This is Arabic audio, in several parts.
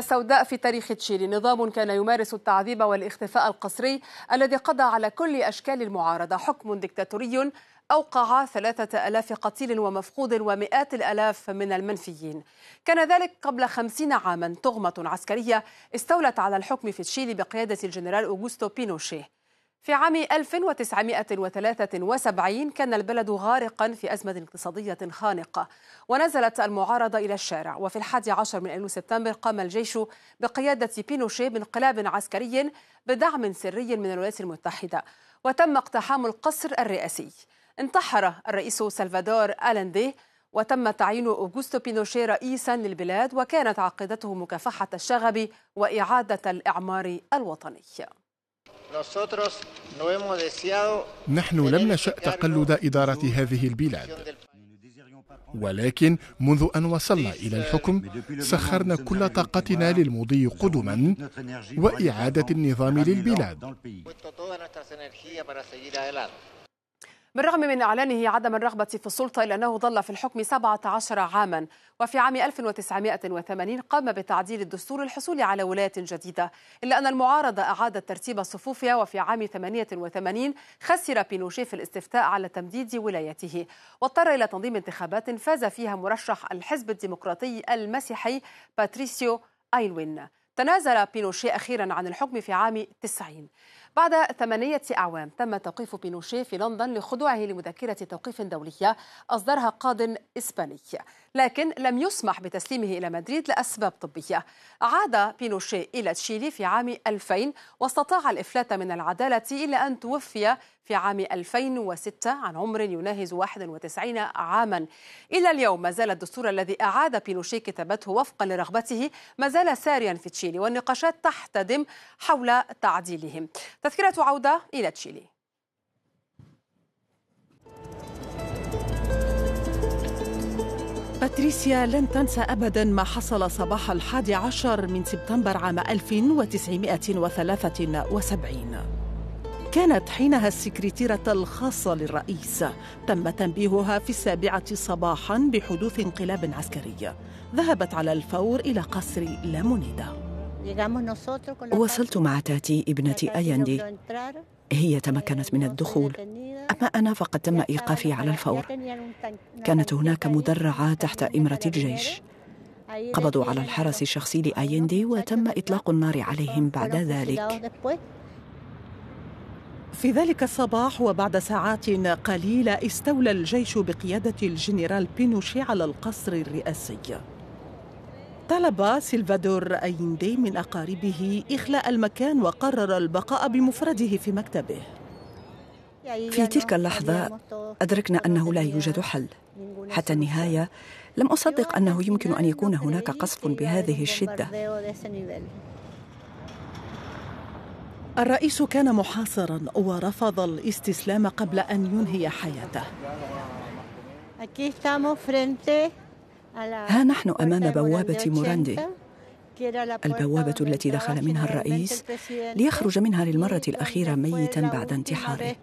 سوداء في تاريخ تشيلي. نظام كان يمارس التعذيب والاختفاء القسري الذي قضى على كل أشكال المعارضة. حكم ديكتاتوري أوقع ثلاثة ألاف قتيل ومفقود ومئات الألاف من المنفيين. كان ذلك قبل خمسين عاما. طغمة عسكرية استولت على الحكم في تشيلي بقيادة الجنرال أوغوستو بينوشيه. في عام 1973 كان البلد غارقا في أزمة اقتصادية خانقة ونزلت المعارضة إلى الشارع. وفي الحادي عشر من أيلول سبتمبر قام الجيش بقيادة بينوشي بانقلاب عسكري بدعم سري من الولايات المتحدة وتم اقتحام القصر الرئاسي. انتحر الرئيس سلفادور ألندي وتم تعيين أوغوستو بينوشي رئيسا للبلاد وكانت عقيدته مكافحة الشغب وإعادة الإعمار الوطني. نحن لم نشأ تقلد إدارة هذه البلاد. ولكن منذ أن وصلنا إلى الحكم سخرنا كل طاقتنا للمضي قدما وإعادة النظام للبلاد. بالرغم من إعلانه عدم الرغبة في السلطة إلا أنه ظل في الحكم 17 عاما وفي عام 1980 قام بتعديل الدستور للحصول على ولاية جديدة إلا أن المعارضة أعادت ترتيب صفوفها وفي عام 88 خسر بينوشي في الاستفتاء على تمديد ولايته. واضطر إلى تنظيم انتخابات فاز فيها مرشح الحزب الديمقراطي المسيحي باتريسيو أيلوين تنازل بينوشي أخيرا عن الحكم في عام 90 بعد ثمانية أعوام تم توقيف بينوشيه في لندن لخضوعه لمذكرة توقيف دولية أصدرها قاض إسباني. لكن لم يسمح بتسليمه إلى مدريد لأسباب طبية. عاد بينوشيه إلى تشيلي في عام 2000 واستطاع الإفلات من العدالة إلا أن توفي في عام 2006 عن عمر يناهز 91 عاما. إلى اليوم ما زال الدستور الذي أعاد بينوشيه كتابته وفقا لرغبته ما زال ساريا في تشيلي والنقاشات تحتدم حول تعديلهم. تذكرة عودة إلى تشيلي. باتريسيا لن تنسى أبدا ما حصل صباح الحادي عشر من سبتمبر عام 1973 كانت حينها السكرتيرة الخاصة للرئيس. تم تنبيهها في السابعة صباحا بحدوث انقلاب عسكري. ذهبت على الفور إلى قصر لامونيدا وصلت مع تاتي ابنة أياندي. هي تمكنت من الدخول. أما أنا فقد تم إيقافي على الفور. كانت هناك مدرعة تحت إمرة الجيش. قبضوا على الحرس الشخصي لأيندي وتم إطلاق النار عليهم بعد ذلك. في ذلك الصباح وبعد ساعات قليلة استولى الجيش بقيادة الجنرال بينوشي على القصر الرئاسي. طلب سلفادور أيندي من أقاربه إخلاء المكان وقرر البقاء بمفرده في مكتبه. في تلك اللحظة أدركنا أنه لا يوجد حل. حتى النهاية لم أصدق أنه يمكن أن يكون هناك قصف بهذه الشدة. الرئيس كان محاصرا ورفض الاستسلام قبل أن ينهي حياته. ها نحن أمام بوابة موراندي البوابة التي دخل منها الرئيس ليخرج منها للمرة الأخيرة ميتا بعد انتحاره.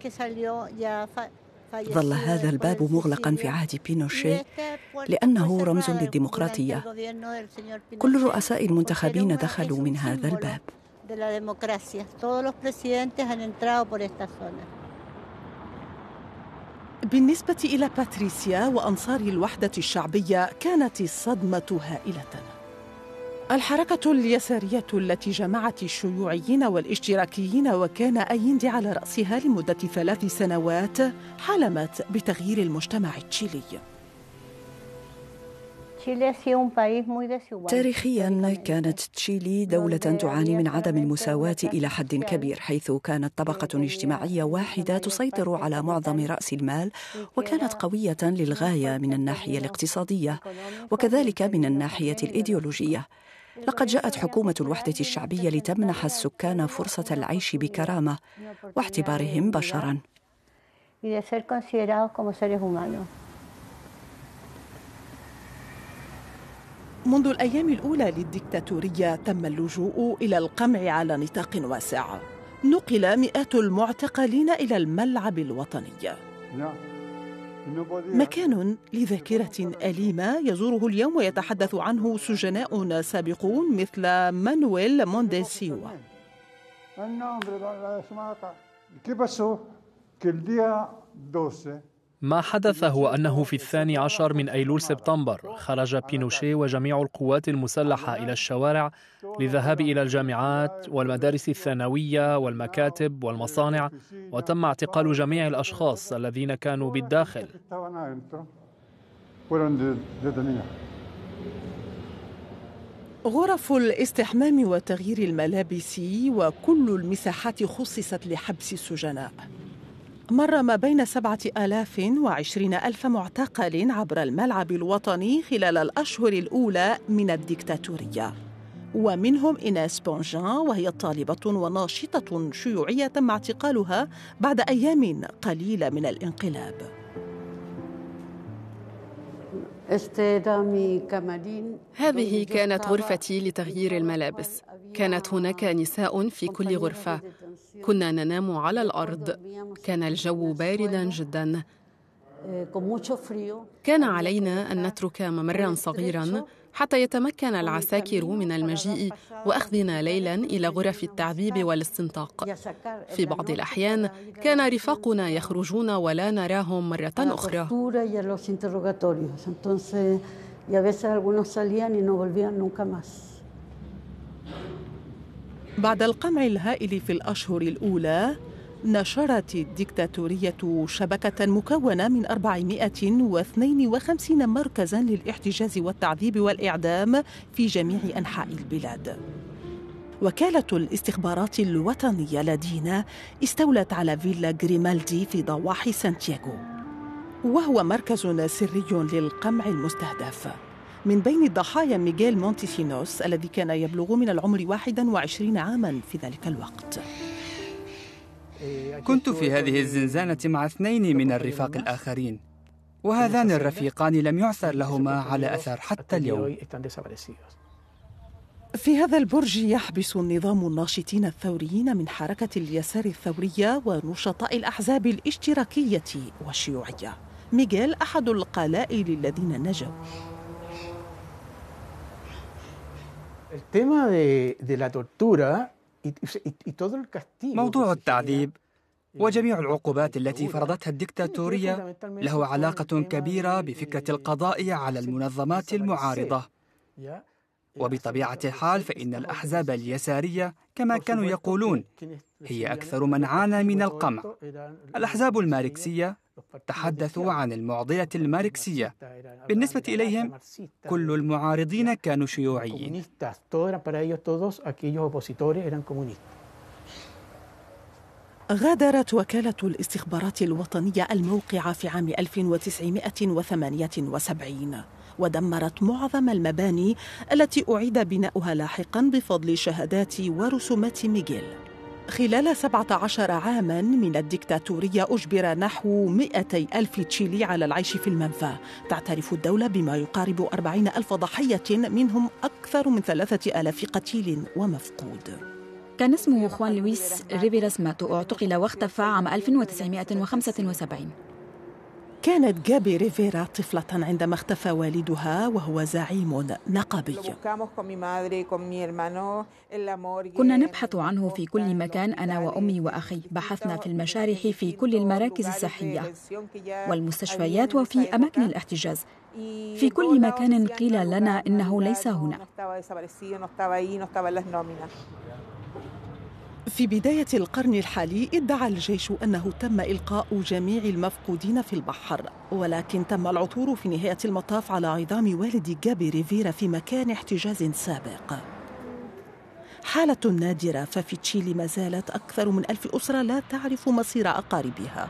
ظل هذا الباب مغلقا في عهد بينوشي لأنه رمز للديمقراطية. كل الرؤساء المنتخبين دخلوا من هذا الباب. بالنسبة إلى باتريسيا وأنصار الوحدة الشعبية كانت الصدمة هائلة. الحركة اليسارية التي جمعت الشيوعيين والاشتراكيين وكان أيندي على رأسها لمدة ثلاث سنوات حلمت بتغيير المجتمع التشيلي. تاريخيا كانت تشيلي دولة تعاني من عدم المساواة إلى حد كبير حيث كانت طبقة اجتماعية واحدة تسيطر على معظم رأس المال وكانت قوية للغاية من الناحية الاقتصادية وكذلك من الناحية الإيديولوجية. لقد جاءت حكومة الوحدة الشعبية لتمنح السكان فرصة العيش بكرامة واعتبارهم بشرا. منذ الأيام الأولى للديكتاتورية تم اللجوء إلى القمع على نطاق واسع. نقل مئات المعتقلين إلى الملعب الوطني. مكان لذاكرة أليمة يزوره اليوم ويتحدث عنه سجناء سابقون مثل مانويل مونديسيو. ما حدث هو أنه في الثاني عشر من أيلول سبتمبر خرج بينوشيه وجميع القوات المسلحة إلى الشوارع للذهاب إلى الجامعات والمدارس الثانوية والمكاتب والمصانع وتم اعتقال جميع الأشخاص الذين كانوا بالداخل. غرف الاستحمام وتغيير الملابس وكل المساحات خصصت لحبس السجناء. مر ما بين سبعة آلاف وعشرين ألف معتقل عبر الملعب الوطني خلال الأشهر الأولى من الدكتاتورية. ومنهم إيناس بونجان وهي طالبة وناشطة شيوعية تم اعتقالها بعد أيام قليلة من الانقلاب. هذه كانت غرفتي لتغيير الملابس. كانت هناك نساء في كل غرفة. كنا ننام على الأرض. كان الجو باردا جدا. كان علينا أن نترك ممرا صغيرا حتى يتمكن العساكر من المجيء وأخذنا ليلا إلى غرف التعذيب والاستنطاق. في بعض الأحيان كان رفاقنا يخرجون ولا نراهم مرة أخرى. بعد القمع الهائل في الأشهر الأولى نشرت الدكتاتورية شبكة مكونة من 452 مركزا للاحتجاز والتعذيب والإعدام في جميع أنحاء البلاد. وكالة الاستخبارات الوطنية لدينا استولت على فيلا غريمالدي في ضواحي سانتياغو وهو مركز سري للقمع المستهدف من بين الضحايا ميغيل مونتيسينوس الذي كان يبلغ من العمر 21 عاما في ذلك الوقت. كنت في هذه الزنزانة مع اثنين من الرفاق الآخرين وهذان الرفيقان لم يعثر لهما على أثر حتى اليوم. في هذا البرج يحبس النظام الناشطين الثوريين من حركة اليسار الثورية ونشطاء الأحزاب الاشتراكية والشيوعية. ميغيل أحد القلائل الذين نجوا. موضوع التعذيب وجميع العقوبات التي فرضتها الدكتاتورية. له علاقة كبيرة بفكرة القضاء على المنظمات المعارضة. وبطبيعة الحال فإن الأحزاب اليسارية كما كانوا يقولون هي أكثر من عانى من القمع. الأحزاب الماركسية تحدثوا عن المعضلة الماركسية. بالنسبة إليهم كل المعارضين كانوا شيوعيين. غادرت وكالة الاستخبارات الوطنية الموقع في عام 1978 ودمرت معظم المباني التي أعيد بناؤها لاحقا بفضل شهادات ورسومات ميغيل. خلال 17 عاما من الدكتاتورية أجبر نحو 200 ألف تشيلي على العيش في المنفى. تعترف الدولة بما يقارب 40 ألف ضحية منهم أكثر من ثلاثة ألاف قتيل ومفقود. كان اسمه خوان لويس ريفيراس ماتو اعتقل واختفى عام 1975 كانت جابي ريفيرا طفلة عندما اختفى والدها وهو زعيم نقابي كنا نبحث عنه في كل مكان أنا وأمي وأخي. بحثنا في المشارح في كل المراكز الصحية والمستشفيات وفي أماكن الاحتجاز. في كل مكان قيل لنا إنه ليس هنا. في بداية القرن الحالي ادعى الجيش أنه تم إلقاء جميع المفقودين في البحر ولكن تم العثور في نهاية المطاف على عظام والد جابي ريفيرا في مكان احتجاز سابق. حالة نادرة ففي تشيلي ما زالت أكثر من ألف أسرة لا تعرف مصير أقاربها.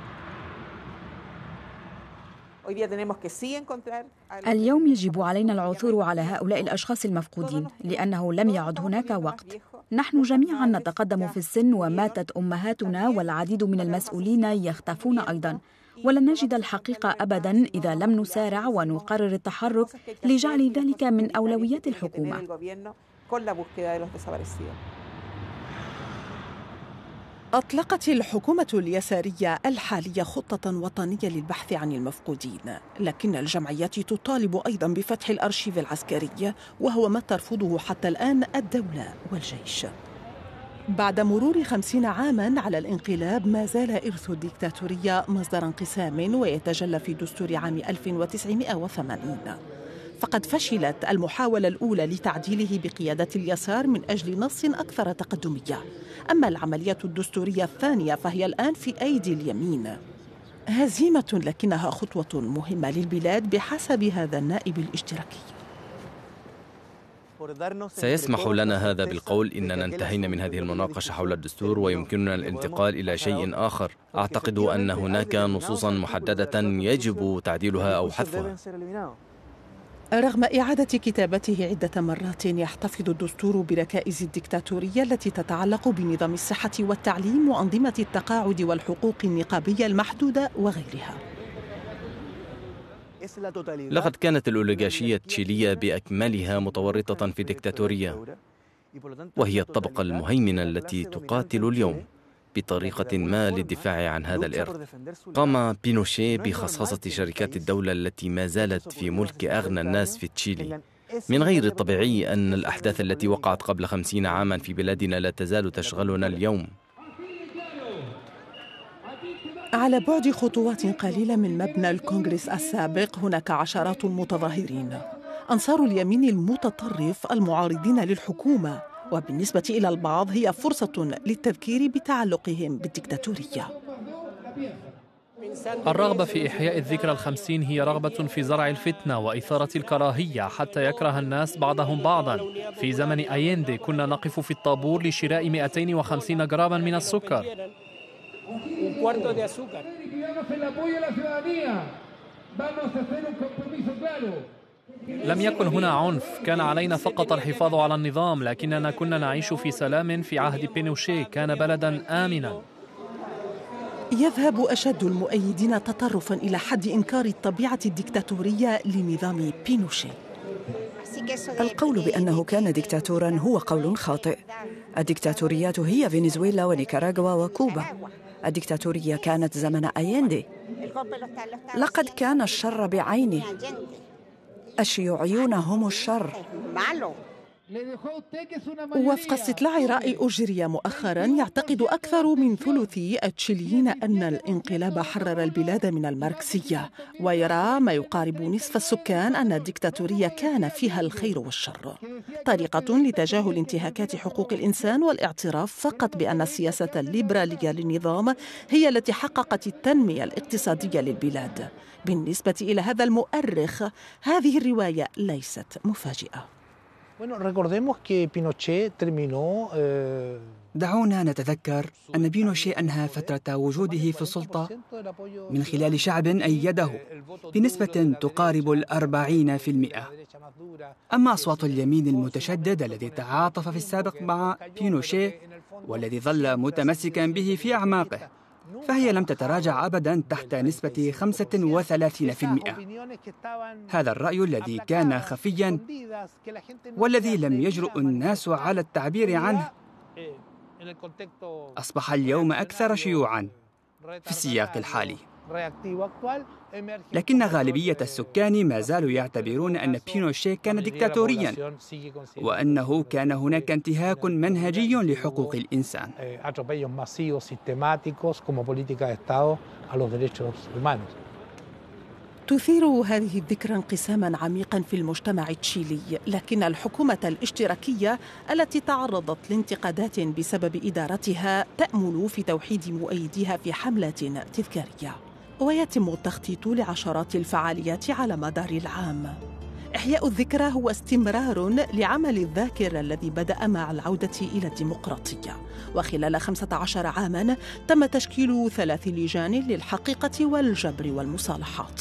اليوم يجب علينا العثور على هؤلاء الأشخاص المفقودين لأنه لم يعد هناك وقت. نحن جميعا نتقدم في السن وماتت أمهاتنا والعديد من المسؤولين يختفون أيضا. ولن نجد الحقيقة ابدا إذا لم نسارع ونقرر التحرك لجعل ذلك من أولويات الحكومة. أطلقت الحكومة اليسارية الحالية خطة وطنية للبحث عن المفقودين، لكن الجمعيات تطالب أيضا بفتح الأرشيف العسكري وهو ما ترفضه حتى الآن الدولة والجيش. بعد مرور خمسين عاما على الانقلاب ما زال إرث الديكتاتورية مصدر انقسام ويتجلى في دستور عام 1980 فقد فشلت المحاولة الأولى لتعديله بقيادة اليسار من أجل نص أكثر تقدمية. أما العملية الدستورية الثانية فهي الآن في أيدي اليمين. هزيمة لكنها خطوة مهمة للبلاد بحسب هذا النائب الاشتراكي. سيسمح لنا هذا بالقول إننا انتهينا من هذه المناقشة حول الدستور ويمكننا الانتقال إلى شيء آخر. أعتقد أن هناك نصوصا محددة يجب تعديلها أو حذفها. رغم إعادة كتابته عدة مرات يحتفظ الدستور بركائز الدكتاتورية التي تتعلق بنظام الصحة والتعليم وأنظمة التقاعد والحقوق النقابية المحدودة وغيرها. لقد كانت الأوليغاشية التشيلية بأكملها متورطة في ديكتاتورية وهي الطبقة المهيمنة التي تقاتل اليوم. بطريقة ما للدفاع عن هذا الإرث. قام بينوشي بخصخصة شركات الدولة التي ما زالت في ملك أغنى الناس في تشيلي. من غير الطبيعي أن الأحداث التي وقعت قبل خمسين عاما في بلادنا لا تزال تشغلنا اليوم. على بعد خطوات قليلة من مبنى الكونغرس السابق هناك عشرات المتظاهرين. أنصار اليمين المتطرف المعارضين للحكومة وبالنسبة إلى البعض هي فرصة للتذكير بتعلقهم بالدكتاتورية. الرغبة في إحياء الذكرى الخمسين هي رغبة في زرع الفتنة وإثارة الكراهية حتى يكره الناس بعضهم بعضا. في زمن أيندي كنا نقف في الطابور لشراء 250 جراما من السكر. لم يكن هنا عنف. كان علينا فقط الحفاظ على النظام لكننا كنا نعيش في سلام في عهد بينوشي كان بلدا آمنا. يذهب أشد المؤيدين تطرفا إلى حد إنكار الطبيعة الدكتاتورية لنظام بينوشي القول بأنه كان دكتاتورا هو قول خاطئ. الدكتاتوريات هي فنزويلا ونيكاراغوا وكوبا. الدكتاتورية كانت زمن أيندي. لقد كان الشر بعينه. الشيوعيون هم الشر وفق استطلاع رأي أجري مؤخرا يعتقد أكثر من ثلثي التشيليين أن الانقلاب حرر البلاد من الماركسية ويرى ما يقارب نصف السكان أن الدكتاتورية كان فيها الخير والشر. طريقة لتجاهل انتهاكات حقوق الإنسان والاعتراف فقط بأن السياسة الليبرالية للنظام هي التي حققت التنمية الاقتصادية للبلاد. بالنسبة إلى هذا المؤرخ هذه الرواية ليست مفاجئة. دعونا نتذكر أن بينوشي أنهى فترة وجوده في السلطة من خلال شعب أيده بنسبة تقارب الأربعين في المئة. أما أصوات اليمين المتشدد الذي تعاطف في السابق مع بينوشي والذي ظل متمسكا به في أعماقه فهي لم تتراجع أبدا تحت نسبة 35% هذا الرأي الذي كان خفيا والذي لم يجرؤ الناس على التعبير عنه. أصبح اليوم أكثر شيوعا في السياق الحالي. لكن غالبية السكان ما زالوا يعتبرون أن بينوشي كان ديكتاتوريا وأنه كان هناك انتهاك منهجي لحقوق الإنسان. تثير هذه الذكرى انقساما عميقا في المجتمع التشيلي لكن الحكومة الاشتراكية التي تعرضت لانتقادات بسبب إدارتها تأمل في توحيد مؤيديها في حملات تذكارية. ويتم التخطيط لعشرات الفعاليات على مدار العام. إحياء الذكرى هو استمرار لعمل الذاكرة الذي بدأ مع العودة إلى الديمقراطية. وخلال 15 عاماً تم تشكيل ثلاث لجان للحقيقة والجبر والمصالحات.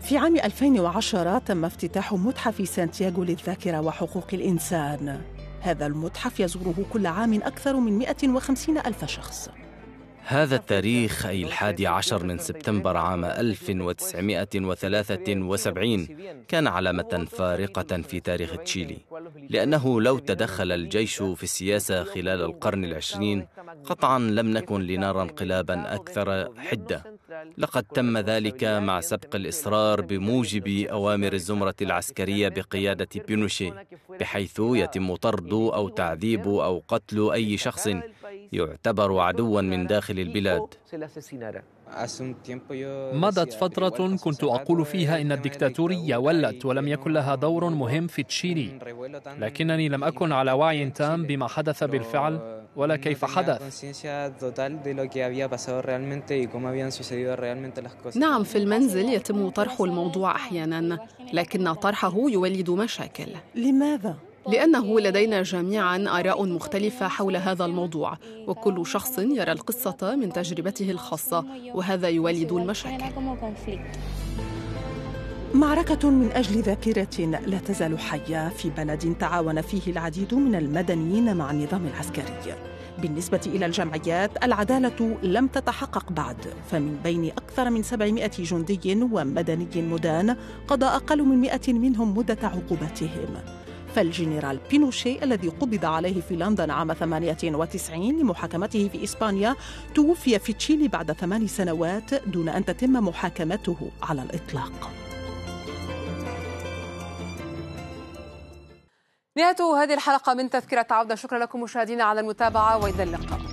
في عام 2010 تم افتتاح متحف سانتياغو للذاكرة وحقوق الإنسان. هذا المتحف يزوره كل عام أكثر من 150 ألف شخص. هذا التاريخ أي الحادي عشر من سبتمبر عام 1973 كان علامة فارقة في تاريخ تشيلي لأنه لو تدخل الجيش في السياسة خلال القرن العشرين قطعا لم نكن لنرى انقلابا أكثر حدة. لقد تم ذلك مع سبق الإصرار بموجب أوامر الزمرة العسكرية بقيادة بينوشي بحيث يتم طرد أو تعذيب أو قتل أي شخص يعتبر عدوا من داخل البلاد مضت فترة كنت أقول فيها إن الدكتاتورية ولت ولم يكن لها دور مهم في تشيلي لكنني لم أكن على وعي تام بما حدث بالفعل ولا كيف حدث نعم في المنزل يتم طرح الموضوع أحيانا لكن طرحه يولد مشاكل لماذا؟ لأنه لدينا جميعا آراء مختلفة حول هذا الموضوع وكل شخص يرى القصة من تجربته الخاصة وهذا يولد المشاكل. معركة من أجل ذاكرة لا تزال حية في بلد تعاون فيه العديد من المدنيين مع النظام العسكري. بالنسبة إلى الجمعيات العدالة لم تتحقق بعد فمن بين أكثر من 700 جندي ومدني مدان قضى أقل من 100 منهم مدة عقوبتهم. فالجنرال بينوشي الذي قبض عليه في لندن عام 98 لمحاكمته في إسبانيا توفي في تشيلي بعد ثمان سنوات دون أن تتم محاكمته على الإطلاق. نهاية هذه الحلقة من تذكرة عودة. شكرا لكم مشاهدينا على المتابعة وإلى اللقاء.